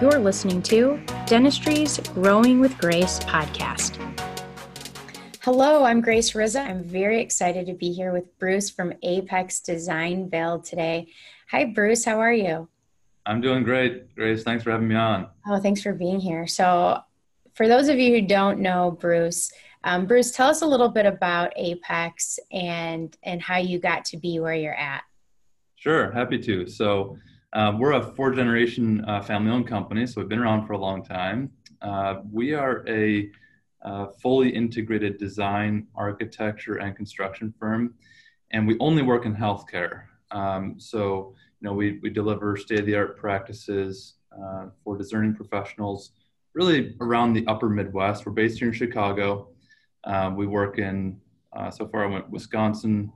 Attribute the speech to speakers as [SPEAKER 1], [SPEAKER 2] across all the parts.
[SPEAKER 1] You're listening to Dentistry's Growing with Grace podcast. Hello, I'm Grace Rizza. I'm very excited to be here with Bruce from Apex Design Build today. Hi, Bruce. How are you?
[SPEAKER 2] I'm doing great, Grace. Thanks for having me on.
[SPEAKER 1] Oh, thanks for being here. So, for those of you who don't know Bruce, um, Bruce, tell us a little bit about Apex and and how you got to be where you're at.
[SPEAKER 2] Sure, happy to. So, uh, we're a four generation uh, family owned company, so we've been around for a long time. Uh, we are a uh, fully integrated design, architecture, and construction firm, and we only work in healthcare. Um, so, you know, we, we deliver state of the art practices uh, for discerning professionals really around the upper Midwest. We're based here in Chicago. Uh, we work in, so far, I went Wisconsin,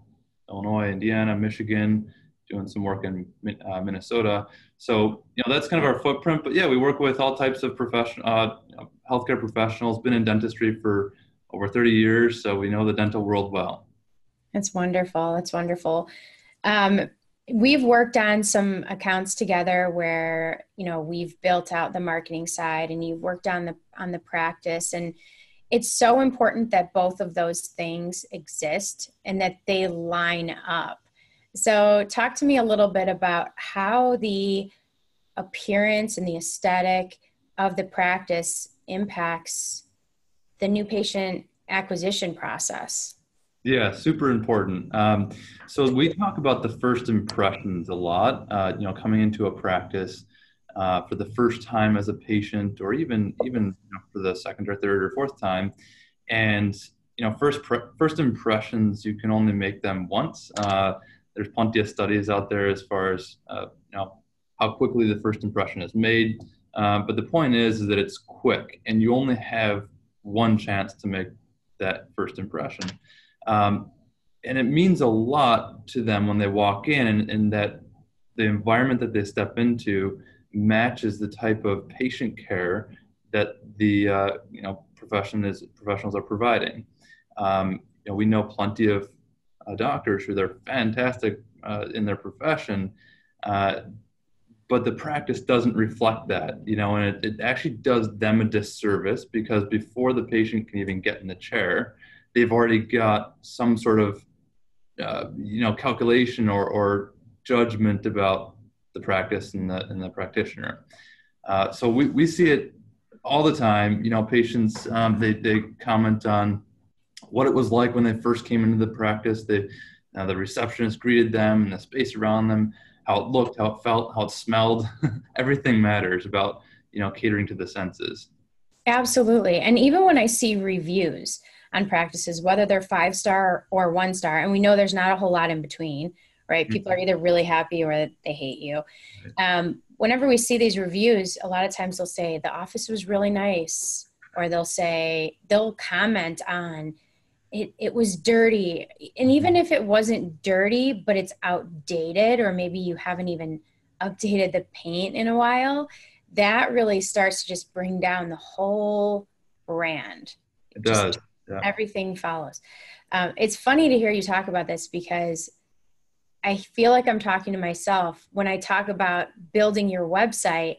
[SPEAKER 2] Illinois, Indiana, Michigan doing some work in uh, Minnesota. So, you know, that's kind of our footprint. But yeah, we work with all types of professional, uh, healthcare professionals, been in dentistry for over 30 years. So we know the dental world well.
[SPEAKER 1] That's wonderful. That's wonderful. Um, we've worked on some accounts together where, you know, we've built out the marketing side and you've worked on the, on the practice and, it's so important that both of those things exist and that they line up so, talk to me a little bit about how the appearance and the aesthetic of the practice impacts the new patient acquisition process.
[SPEAKER 2] Yeah, super important. Um, so we talk about the first impressions a lot. Uh, you know, coming into a practice uh, for the first time as a patient, or even even you know, for the second or third or fourth time, and you know, first first impressions you can only make them once. Uh, there's plenty of studies out there as far as uh, you know how quickly the first impression is made. Um, but the point is, is that it's quick, and you only have one chance to make that first impression. Um, and it means a lot to them when they walk in, and, and that the environment that they step into matches the type of patient care that the uh, you know profession is professionals are providing. Um, you know, we know plenty of uh, doctors who they're fantastic uh, in their profession, uh, but the practice doesn't reflect that, you know, and it, it, actually does them a disservice because before the patient can even get in the chair, they've already got some sort of, uh, you know, calculation or, or judgment about the practice and the, and the practitioner. Uh, so we, we see it all the time. You know, patients um, they they comment on what it was like when they first came into the practice. The uh, the receptionist greeted them, and the space around them, how it looked, how it felt, how it smelled. Everything matters about you know catering to the senses.
[SPEAKER 1] Absolutely, and even when I see reviews on practices, whether they're five star or one star, and we know there's not a whole lot in between, right? People are mm-hmm. either really happy or they hate you. Um, whenever we see these reviews, a lot of times they'll say the office was really nice, or they'll say they'll comment on it, it was dirty. And even if it wasn't dirty, but it's outdated, or maybe you haven't even updated the paint in a while, that really starts to just bring down the whole brand.
[SPEAKER 2] It does.
[SPEAKER 1] Yeah. Everything follows. Um, it's funny to hear you talk about this because I feel like I'm talking to myself. When I talk about building your website,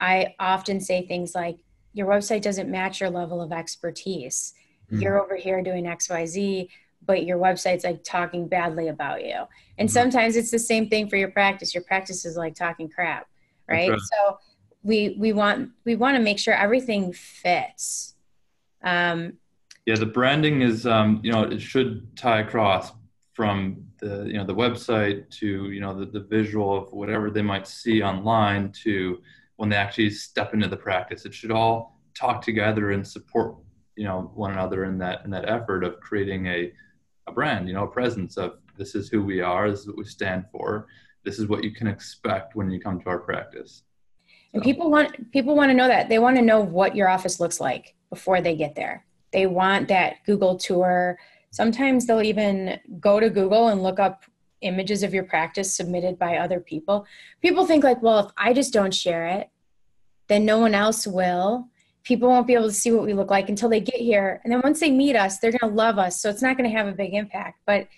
[SPEAKER 1] I often say things like, your website doesn't match your level of expertise mm. you're over here doing xyz but your website's like talking badly about you and mm-hmm. sometimes it's the same thing for your practice your practice is like talking crap right, right. so we we want we want to make sure everything fits um
[SPEAKER 2] yeah the branding is um you know it should tie across from the you know the website to you know the, the visual of whatever they might see online to when they actually step into the practice it should all talk together and support you know one another in that in that effort of creating a a brand you know a presence of this is who we are this is what we stand for this is what you can expect when you come to our practice.
[SPEAKER 1] And people want people want to know that. They want to know what your office looks like before they get there. They want that google tour. Sometimes they'll even go to google and look up images of your practice submitted by other people. People think like well if i just don't share it then no one else will people won't be able to see what we look like until they get here. And then once they meet us, they're going to love us. So it's not going to have a big impact. But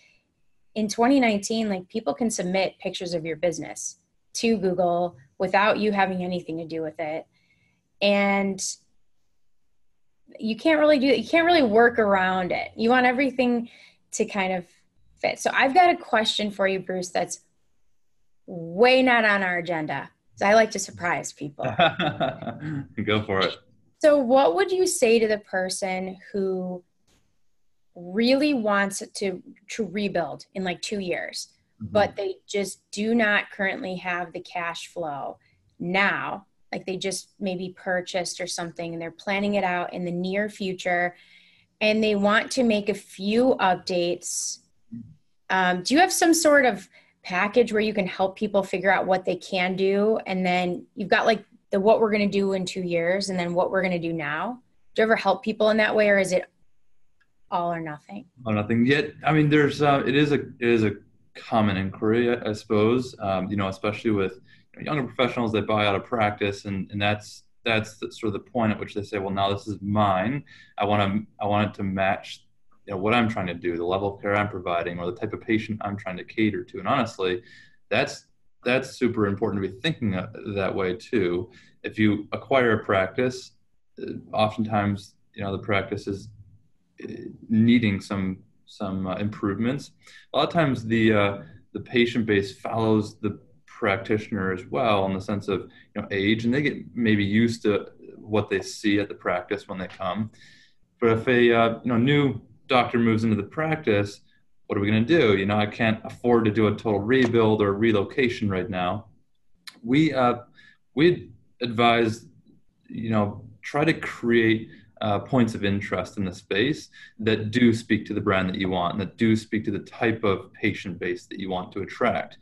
[SPEAKER 1] in 2019, like people can submit pictures of your business to Google without you having anything to do with it. and you can't really do you can't really work around it you want everything to kind of fit so i've got a question for you bruce that's way not on our agenda i like to surprise people
[SPEAKER 2] go for it
[SPEAKER 1] so what would you say to the person who really wants to to rebuild in like two years mm-hmm. but they just do not currently have the cash flow now? Like they just maybe purchased or something and they're planning it out in the near future and they want to make a few updates. Um, do you have some sort of package where you can help people figure out what they can do? And then you've got like the what we're going to do in two years and then what we're going to do now. Do you ever help people in that way or is it all or nothing?
[SPEAKER 2] All or nothing. Yet i mean there's uh, it is a it is a common inquiry i, I suppose. Um, you know especially with younger professionals that buy out of practice and, and that's that's the, sort of the point at which they say well now this is mine. I want to i want it to match you know what i'm trying to do the level of care i'm providing or the type of patient i'm trying to cater to. And honestly that's that's super important to be thinking that way too. If you acquire a practice uh, oftentimes you know the practice is uh, needing some some uh, improvements. A lot of times the uh, the patient base follows the practitioner as well in the sense of you know age and they get maybe used to what they see at the practice when they come. But if a uh, you know new doctor moves into the practice what are we going to do? You know i can't afford to do a total rebuild or relocation right now. We uh, we advise you know try to create uh, points of interest in the space that do speak to the brand that you want and that do speak to the type of patient base that you want to attract.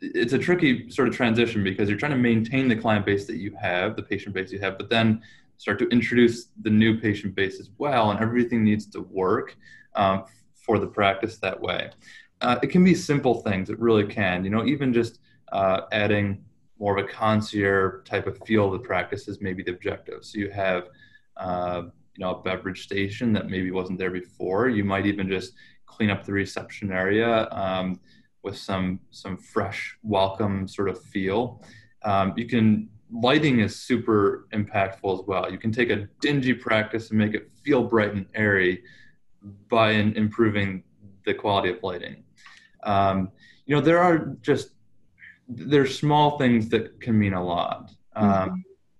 [SPEAKER 2] It's a tricky sort of transition because you're trying to maintain the client base that you have, the patient base you have, but then start to introduce the new patient base as well, and everything needs to work um, for the practice that way. Uh, it can be simple things, it really can. You know, even just uh, adding more of a concierge type of feel of the practice is maybe the objective. So you have, uh, you know, a beverage station that maybe wasn't there before. You might even just clean up the reception area. Um, with some some fresh welcome sort of feel um, you can lighting is super impactful as well you can take a dingy practice and make it feel bright and airy by in, improving the quality of lighting um, you know there are just there's small things that can mean a lot um, mm-hmm.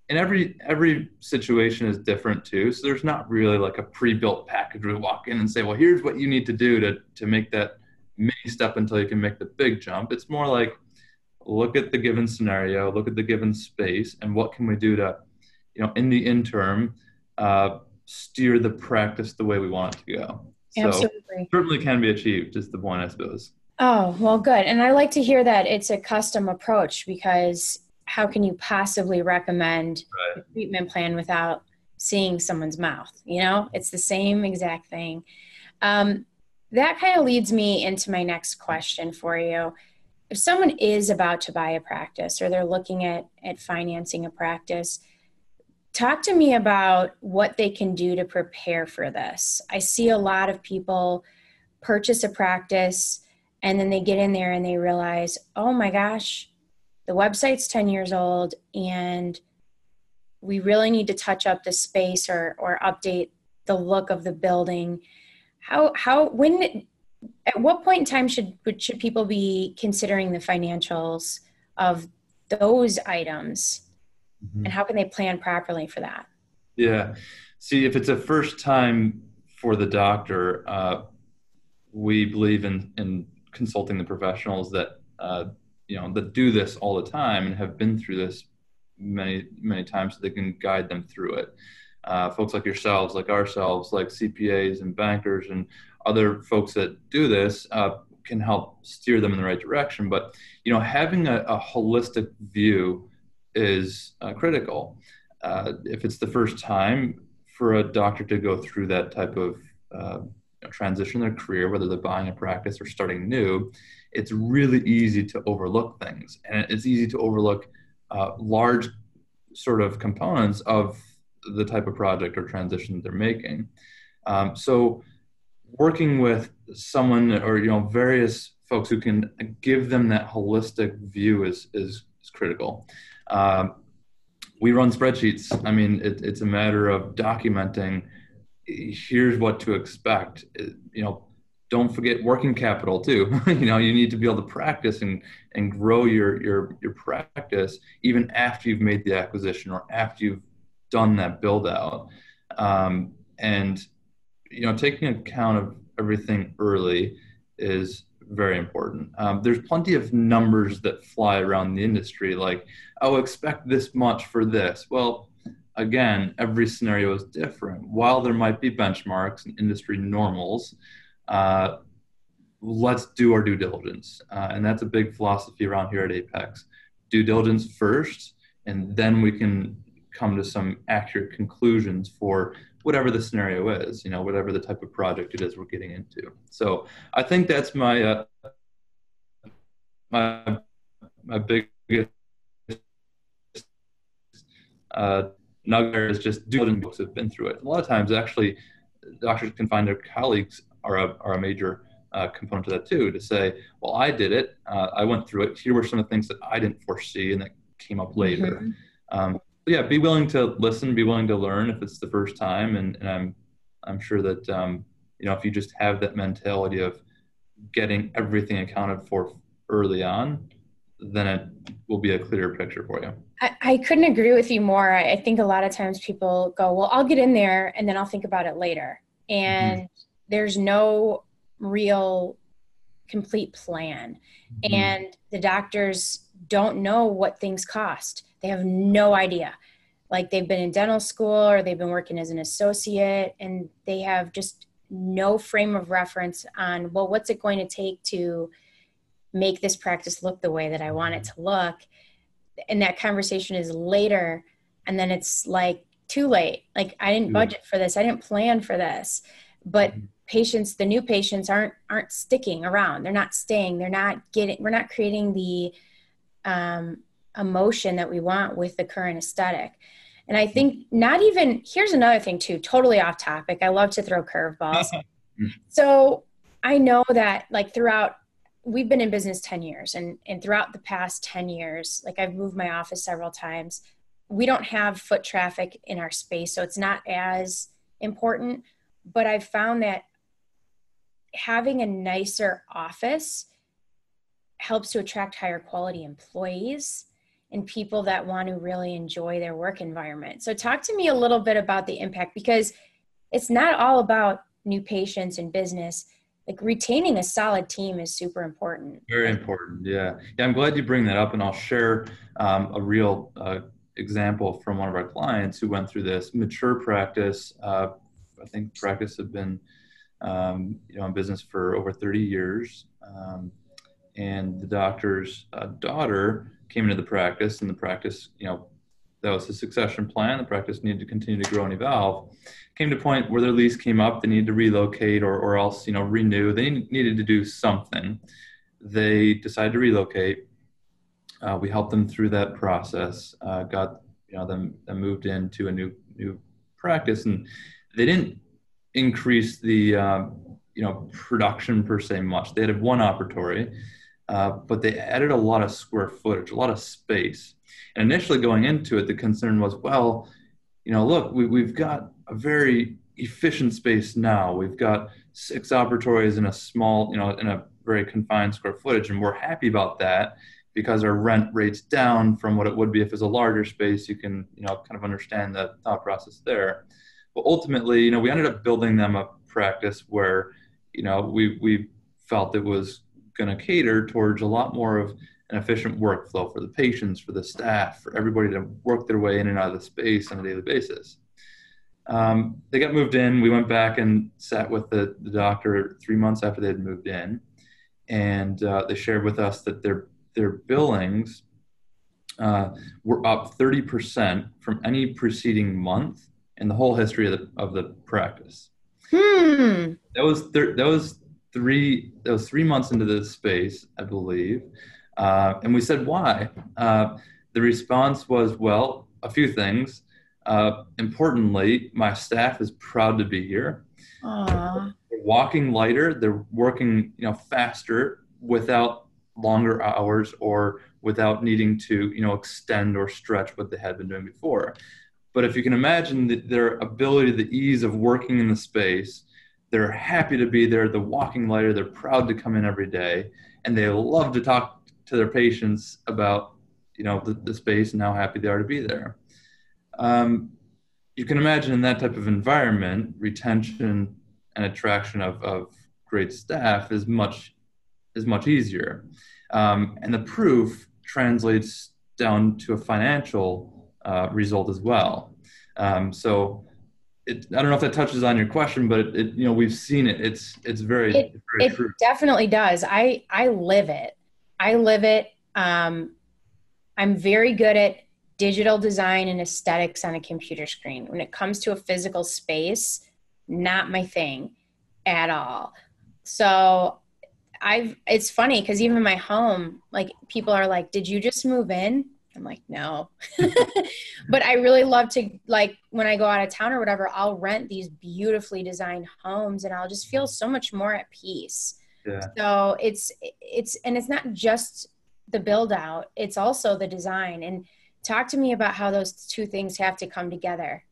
[SPEAKER 2] and every every situation is different too so there's not really like a pre-built package we walk in and say well here's what you need to do to to make that mini step until you can make the big jump. It's more like look at the given scenario, look at the given space, and what can we do to, you know, in the interim, uh, steer the practice the way we want it to go.
[SPEAKER 1] Absolutely.
[SPEAKER 2] So certainly can be achieved, is the point, I suppose.
[SPEAKER 1] Oh, well, good. And I like to hear that it's a custom approach because how can you possibly recommend right. a treatment plan without seeing someone's mouth? You know, it's the same exact thing. Um, that kind of leads me into my next question for you. If someone is about to buy a practice or they're looking at, at financing a practice, talk to me about what they can do to prepare for this. I see a lot of people purchase a practice and then they get in there and they realize, oh my gosh, the website's 10 years old and we really need to touch up the space or, or update the look of the building how how when at what point in time should should people be considering the financials of those items mm-hmm. and how can they plan properly for that
[SPEAKER 2] yeah see if it's a first time for the doctor uh, we believe in in consulting the professionals that uh, you know that do this all the time and have been through this many many times so they can guide them through it uh, folks like yourselves, like ourselves, like CPAs and bankers and other folks that do this uh, can help steer them in the right direction. But you know, having a, a holistic view is uh, critical. Uh, if it's the first time for a doctor to go through that type of uh, transition in their career, whether they're buying a practice or starting new, it's really easy to overlook things, and it's easy to overlook uh, large sort of components of the type of project or transition they're making. Um, so working with someone or you know various folks who can give them that holistic view is is, is critical. Um, we run spreadsheets. I mean, it, it's a matter of documenting. Here's what to expect. You know, don't forget working capital too. you know, you need to be able to practice and and grow your your your practice even after you've made the acquisition or after you've done that build out. Um, and you know, taking account of everything early is very important. Um, there's plenty of numbers that fly around the industry, like, oh, expect this much for this. Well, again, every scenario is different. While there might be benchmarks and industry normals, uh, let's do our due diligence. Uh, and that's a big philosophy around here at Apex. Due diligence first, and then we can come to some accurate conclusions for whatever the scenario is, you know, whatever the type of project it is we're getting into. So I think that's my uh, my my biggest uh, nugget is just doing books have been through it. A lot of times, actually, doctors can find their colleagues are a are a major uh, component to that too. To say, well, I did it, uh, I went through it. Here were some of the things that I didn't foresee and that came up later. Mm-hmm. Um, yeah, be willing to listen, be willing to learn if it's the first time, and, and I'm I'm sure that um, you know if you just have that mentality of getting everything accounted for early on, then it will be a clearer picture for you.
[SPEAKER 1] I, I couldn't agree with you more. I think a lot of times people go, well, I'll get in there and then I'll think about it later, and mm-hmm. there's no real complete plan, mm-hmm. and the doctors don't know what things cost they have no idea. Like they've been in dental school or they've been working as an associate and they have just no frame of reference on, well, what's it going to take to make this practice look the way that I want it to look? And that conversation is later. And then it's like too late. Like I didn't budget for this. I didn't plan for this. But mm-hmm. patients, the new patients aren't aren't sticking around. They're not staying. They're not getting we're not creating the um, emotion that we want with the current aesthetic. And I think not even here's another thing too, totally off topic. I love to throw curveballs. so I know that like throughout we've been in business 10 years and and throughout the past 10 years, like I've moved my office several times. We don't have foot traffic in our space, so it's not as important, but I've found that having a nicer office helps to attract higher quality employees and people that want to really enjoy their work environment. So, talk to me a little bit about the impact because it's not all about new patients and business. Like retaining a solid team is super important.
[SPEAKER 2] Very important. Yeah. Yeah. I'm glad you bring that up, and I'll share um, a real uh, example from one of our clients who went through this mature practice. Uh, I think practice had been um, you know in business for over 30 years, um, and the doctor's uh, daughter came into the practice, and the practice, you know, that was the succession plan. The practice needed to continue to grow and evolve. Came to a point where their lease came up. They needed to relocate or, or else, you know, renew. They needed to do something. They decided to relocate. Uh, we helped them through that process. Uh, got you know them, them moved into a new new practice, and they didn't increase the uh, you know production per se much. They had one operatory uh, but they added a lot of square footage, a lot of space. And initially going into it, the concern was, well, you know, look, we, we've got a very efficient space now. We've got six operatories in a small, you know, in a very confined square footage, and we're happy about that because our rent rates down from what it would be if it's a larger space. You can, you know, kind of understand the thought process there. But ultimately, you know, we ended up building them a practice where, you know, we we felt it was going to cater towards a lot more of an efficient workflow for the patients, for the staff, for everybody to work their way in and out of the space on a daily basis. Um, they got moved in. We went back and sat with the, the doctor three months after they had moved in, and uh, they shared with us that their their billings uh, were up 30% from any preceding month in the whole history of the, of the practice.
[SPEAKER 1] Hmm.
[SPEAKER 2] That was thir- that was three that was three months into this space, I believe, uh, and we said why. Uh, the response was, well, a few things. Uh, importantly, my staff is proud to be here.
[SPEAKER 1] Aww.
[SPEAKER 2] They're walking lighter. They're working, you know, faster without longer hours or without needing to you know extend or stretch what they had been doing before but if you can imagine the, their ability the ease of working in the space they're happy to be there they're walking lighter they're proud to come in every day and they love to talk to their patients about you know the, the space and how happy they are to be there. Um, you can imagine in that type of environment retention and attraction of, of great staff is much is much easier. Um, and the proof translates down to a financial uh, result as well. Um, so it, I don't know if that touches on your question, but it, it you know we've seen it. It's it's very
[SPEAKER 1] it,
[SPEAKER 2] very
[SPEAKER 1] it
[SPEAKER 2] true.
[SPEAKER 1] definitely does. I I live it. I live it. Um, I'm very good at digital design and aesthetics on a computer screen. When it comes to a physical space, not my thing at all. So I've it's funny because even my home, like people are like, "Did you just move in?" I'm like, no. but I really love to like when I go out of town or whatever, I'll rent these beautifully designed homes and I'll just feel so much more at peace. Yeah. So it's it's and it's not just the build out, it's also the design. And talk to me about how those two things have to come together.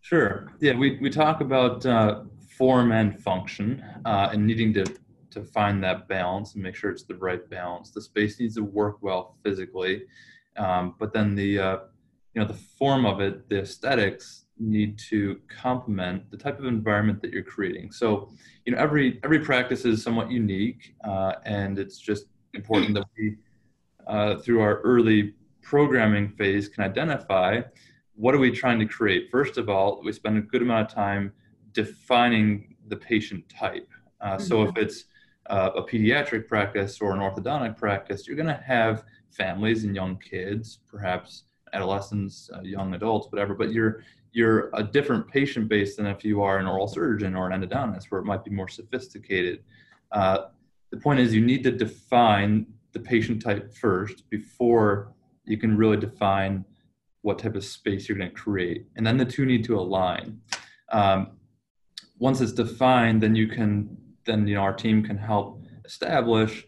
[SPEAKER 2] Sure. Yeah, we, we talk about uh, form and function uh, and needing to to find that balance and make sure it's the right balance. The space needs to work well physically um, but then the uh, you know the form of it, the aesthetics need to complement the type of environment that you're creating. So you know every every practice is somewhat unique, uh, and it's just important that we uh, through our early programming phase can identify what are we trying to create. First of all, we spend a good amount of time defining the patient type. Uh, mm-hmm. So if it's uh, a pediatric practice or an orthodontic practice, you're going to have families and young kids, perhaps adolescents, uh, young adults, whatever. But you're you're a different patient base than if you are an oral surgeon or an endodontist, where it might be more sophisticated. Uh, the point is, you need to define the patient type first before you can really define what type of space you're going to create, and then the two need to align. Um, once it's defined, then you can then you know our team can help establish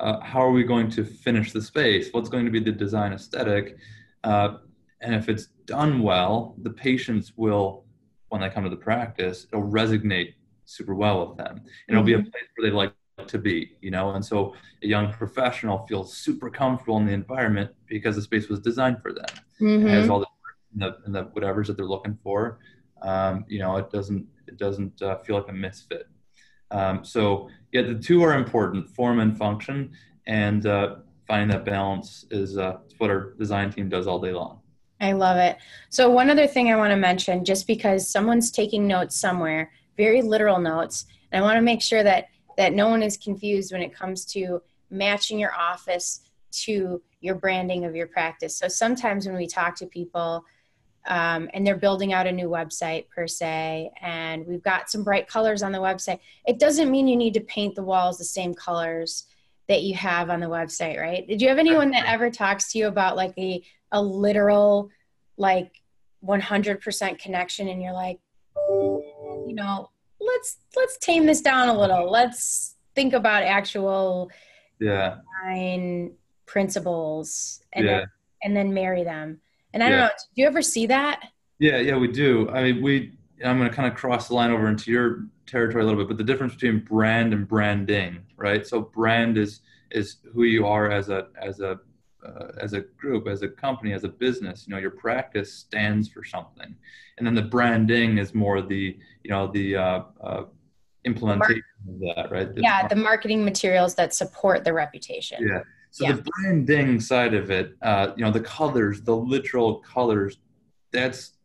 [SPEAKER 2] uh, how are we going to finish the space? What's going to be the design aesthetic? Uh, and if it's done well, the patients will, when they come to the practice, it'll resonate super well with them. And it'll be a mm-hmm. place where they like to be, you know. And so a young professional feels super comfortable in the environment because the space was designed for them. Mm-hmm. It has all the, the, the whatever's that they're looking for. Um, you know, it doesn't it doesn't uh, feel like a misfit. Um, so yeah, the two are important, form and function, and uh, finding that balance is uh, what our design team does all day long.
[SPEAKER 1] I love it. So one other thing I want to mention, just because someone's taking notes somewhere, very literal notes, and I want to make sure that that no one is confused when it comes to matching your office to your branding of your practice. So sometimes when we talk to people, um, and they're building out a new website per se and we've got some bright colors on the website. It doesn't mean you need to paint the walls the same colors that you have on the website right? Did you have anyone that ever talks to you about like a, a literal like 100% connection and you're like you know let's let's tame this down a little. Let's think about actual
[SPEAKER 2] yeah.
[SPEAKER 1] design principles and yeah. then, and then marry them and I don't know, do you ever see that?
[SPEAKER 2] Yeah, yeah, we do. I mean, we. I'm going to kind of cross the line over into your territory a little bit, but the difference between brand and branding, right? So brand is is who you are as a as a uh, as a group, as a company, as a business. You know, your practice stands for something, and then the branding is more the you know the uh, uh, implementation of that, right?
[SPEAKER 1] The yeah, the marketing materials that support the reputation.
[SPEAKER 2] Yeah. So yeah. the branding side of it, uh, you know, the colors, the literal colors, that's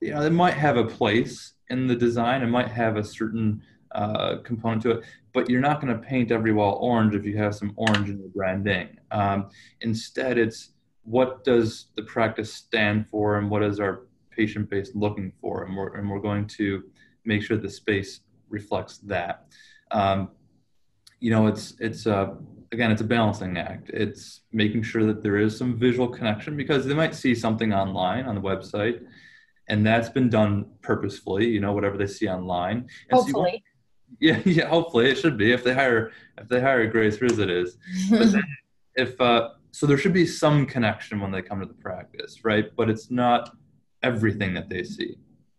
[SPEAKER 2] you know, it might have a place in the design. It might have a certain uh, component to it, but you're not going to paint every wall orange if you have some orange in the branding. Um, instead, it's what does the practice stand for, and what is our patient base looking for, and we're and we're going to make sure the space reflects that. Um, you know, it's it's uh, again, it's a balancing act. It's making sure that there is some visual connection because they might see something online on the website, and that's been done purposefully. You know, whatever they see online.
[SPEAKER 1] And hopefully.
[SPEAKER 2] yeah, yeah. Hopefully, it should be if they hire if they hire Grace Riz, it is. But then if uh, so there should be some connection when they come to the practice right but it's not everything that they see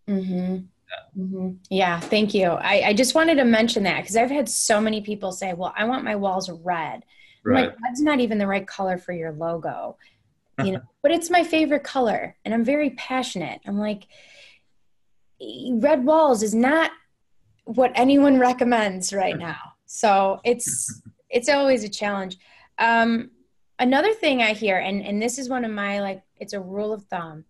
[SPEAKER 1] mm-hmm. Yeah. Mm-hmm. yeah. thank you. I, I just wanted to mention that because I've had so many people say, "Well, I want my walls red." Right. Like that's not even the right color for your logo, you know. but it's my favorite color, and I'm very passionate. I'm like, red walls is not what anyone recommends right now. So it's it's always a challenge. Um, another thing I hear, and and this is one of my like, it's a rule of thumb,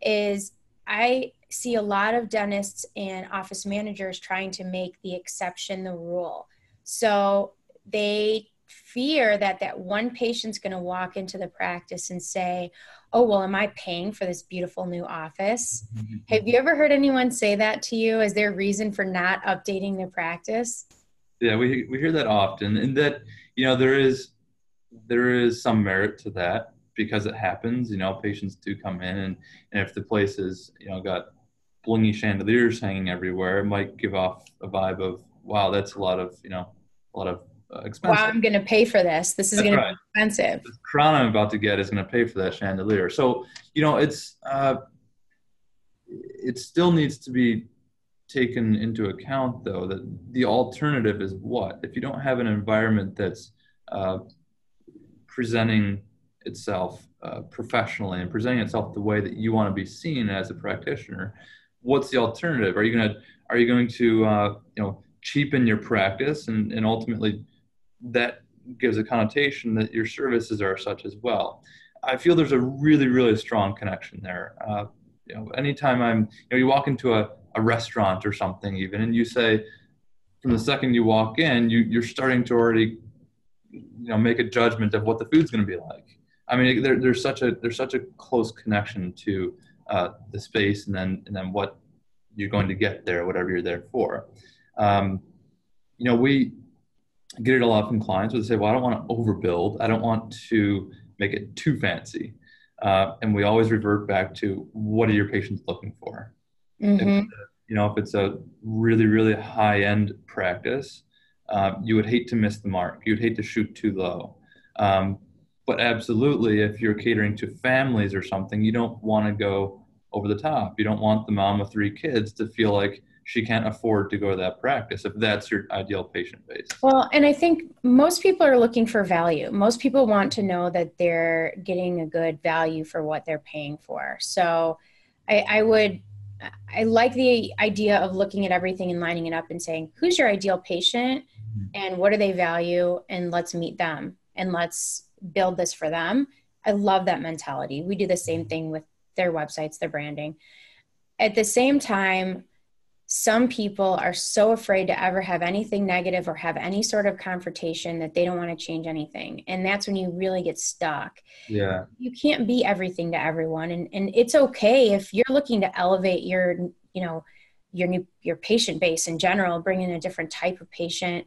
[SPEAKER 1] is I see a lot of dentists and office managers trying to make the exception the rule. So they fear that that one patient's going to walk into the practice and say, "Oh, well, am I paying for this beautiful new office?" Mm-hmm. Have you ever heard anyone say that to you? Is there a reason for not updating their practice?
[SPEAKER 2] Yeah, we we hear that often, and that you know there is there is some merit to that because it happens. You know, patients do come in, and, and if the place is you know got blingy chandeliers hanging everywhere, it might give off a vibe of wow, that's a lot of you know a lot of uh, expensive.
[SPEAKER 1] Wow, I'm going to pay for this. This is going right. to be expensive. The
[SPEAKER 2] crown I'm about to get is going to pay for that chandelier. So you know, it's uh, it still needs to be taken into account though that the alternative is what if you don't have an environment that's uh, presenting itself uh, professionally and presenting itself the way that you want to be seen as a practitioner what's the alternative? Are you to are you going to uh, you know cheapen your practice and, and ultimately that gives a connotation that your services are such as well? I feel there's a really really strong connection there. Uh, you know anytime i'm you know you walk into a, a restaurant or something even and you say from the second you walk in you, you're starting to already you know make a judgment of what the food's going to be like. I mean there, there's such a there's such a close connection to uh, the space and then and then what you're going to get there whatever you're there for um, you know we get it a lot from clients where they say well i don't want to overbuild i don't want to make it too fancy uh, and we always revert back to what are your patients looking for mm-hmm. if, you know if it's a really really high end practice uh, you would hate to miss the mark. You'd hate to shoot too low. Um, but absolutely, if you're catering to families or something, you don't want to go over the top. You don't want the mom with three kids to feel like she can't afford to go to that practice if that's your ideal patient base.
[SPEAKER 1] Well, and I think most people are looking for value. Most people want to know that they're getting a good value for what they're paying for. So I, I would I like the idea of looking at everything and lining it up and saying, who's your ideal patient? Mm-hmm. and what do they value and let's meet them and let's build this for them i love that mentality we do the same thing with their websites their branding. At the same time some people are so afraid to ever have anything negative or have any sort of confrontation that they don't want to change anything. And that's when you really get stuck.
[SPEAKER 2] Yeah.
[SPEAKER 1] You can't be everything to everyone. And, and it's okay if you're looking to elevate your you know your new your patient base in general bring in a different type of patient.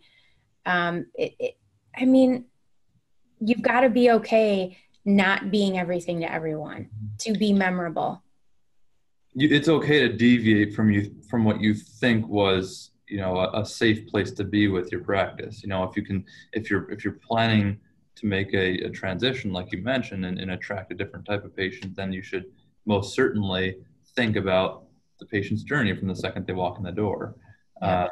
[SPEAKER 1] Um, it, it, I mean, you've got to be okay not being everything to everyone to be memorable.
[SPEAKER 2] It's okay to deviate from you from what you think was you know a, a, safe place to be with your practice. You know, if you can, if you're if you're planning to make a, a transition like you mentioned and, and attract a different type of patient, then you should most certainly think about the patient's journey from the second they walk in the door. Yeah. Uh,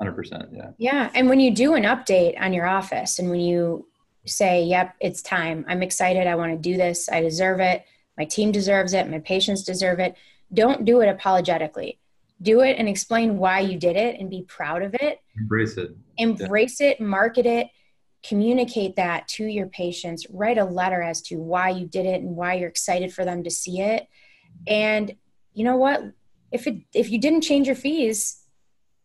[SPEAKER 2] 100% yeah
[SPEAKER 1] yeah and when you do an update on your office and when you say yep it's time. I'm excited. I want to do this. I deserve it. My team deserves it. My patients deserve it. Don't do it apologetically. Do it and explain why you did it and be proud of it.
[SPEAKER 2] Embrace it.
[SPEAKER 1] Embrace yeah. it market it communicate that to your patients write a letter as to why you did it and why you're excited for them to see it. And you know what? If it if you didn't change your fees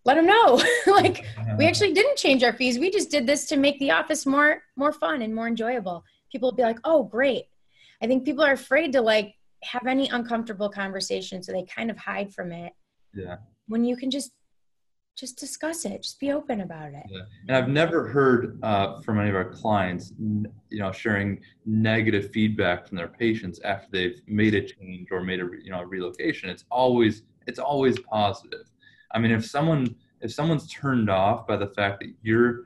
[SPEAKER 1] let them know. Like we actually didn't change our fees. We just did this to make the office more more fun and more enjoyable. People will be like oh great. I think people are afraid to like have any uncomfortable conversation so they kind of hide from it.
[SPEAKER 2] Yeah.
[SPEAKER 1] When you can just just discuss it. Just be open about it.
[SPEAKER 2] Yeah. and i've never heard uh, from any of our clients you know sharing negative feedback from their patients after they've made a change or made a you know a relocation. It's always it's always positive I mean, if someone if someone's turned off by the fact that you're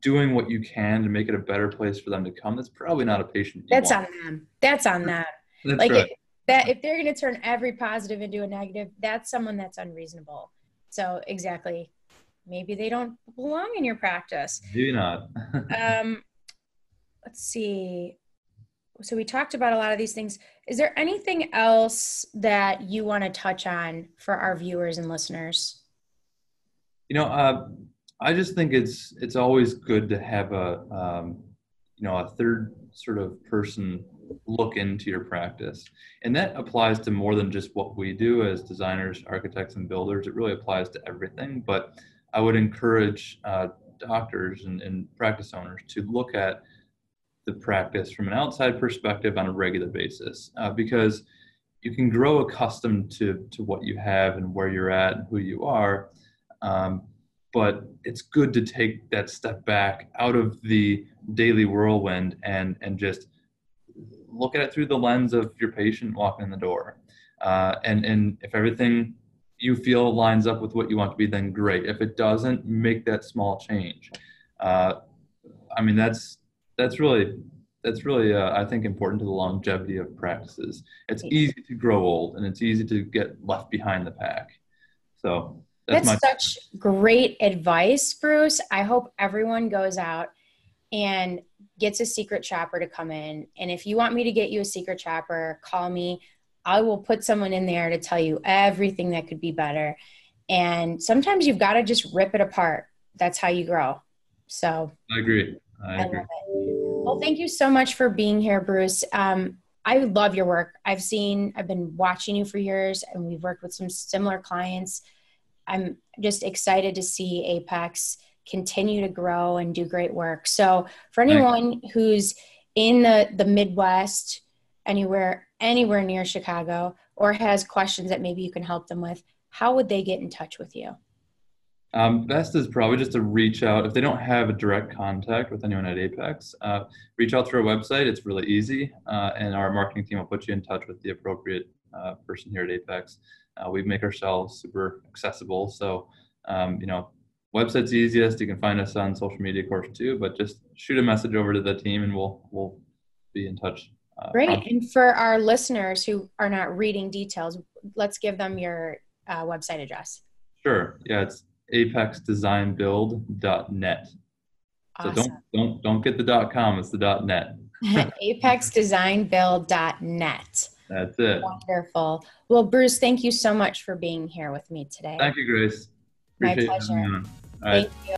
[SPEAKER 2] doing what you can to make it a better place for them to come, that's probably not a patient.
[SPEAKER 1] That's want. on them. That's on them.
[SPEAKER 2] That's
[SPEAKER 1] like
[SPEAKER 2] right.
[SPEAKER 1] it, that if they're going to turn every positive into a negative, that's someone that's unreasonable. So exactly, maybe they don't belong in your practice.
[SPEAKER 2] Maybe not.
[SPEAKER 1] um, let's see. So we talked about a lot of these things. Is there anything else that you want to touch on for our viewers and listeners?
[SPEAKER 2] You know, uh, I just think it's it's always good to have a um, you know a third sort of person look into your practice, and that applies to more than just what we do as designers, architects, and builders. It really applies to everything. But I would encourage uh, doctors and, and practice owners to look at the practice from an outside perspective on a regular basis uh, because you can grow accustomed to to what you have and where you're at and who you are um, but it's good to take that step back out of the daily whirlwind and and just look at it through the lens of your patient walking in the door. Uh, and and if everything you feel lines up with what you want to be then great. If it doesn't make that small change. Uh, i mean that's that's really that's really uh, i think important to the longevity of practices it's easy to grow old and it's easy to get left behind the pack so
[SPEAKER 1] that's, that's such great advice, Bruce. I hope everyone goes out and gets a secret shopper to come in. And if you want me to get you a secret shopper, call me. I will put someone in there to tell you everything that could be better. And sometimes you've got to just rip it apart. That's how you grow. So
[SPEAKER 2] I agree. I, I agree.
[SPEAKER 1] Well, thank you so much for being here, Bruce. Um, I love your work. I've seen, I've been watching you for years, and we've worked with some similar clients. I'm just excited to see Apex continue to grow and do great work. So for anyone who's in the, the Midwest, anywhere, anywhere near Chicago, or has questions that maybe you can help them with, how would they get in touch with you?
[SPEAKER 2] Um, best is probably just to reach out if they don't have a direct contact with anyone at Apex. Uh, reach out through our website; it's really easy, uh, and our marketing team will put you in touch with the appropriate uh, person here at Apex. Uh, we make ourselves super accessible. So, um, you know, website's easiest. You can find us on social media, of course, too. But just shoot a message over to the team, and we'll we'll be in touch.
[SPEAKER 1] Uh, Great. and for our listeners who are not reading details, let's give them your uh, website address.
[SPEAKER 2] Sure. Yeah, it's apexdesignbuild.net. Awesome. So don't don't don't get the dot com. It's the dot net.
[SPEAKER 1] apexdesignbuild.net.
[SPEAKER 2] That's it.
[SPEAKER 1] Wonderful. Well, Bruce, thank you so much for being here with me today.
[SPEAKER 2] Thank you, Grace.
[SPEAKER 1] Appreciate My pleasure. Thank you.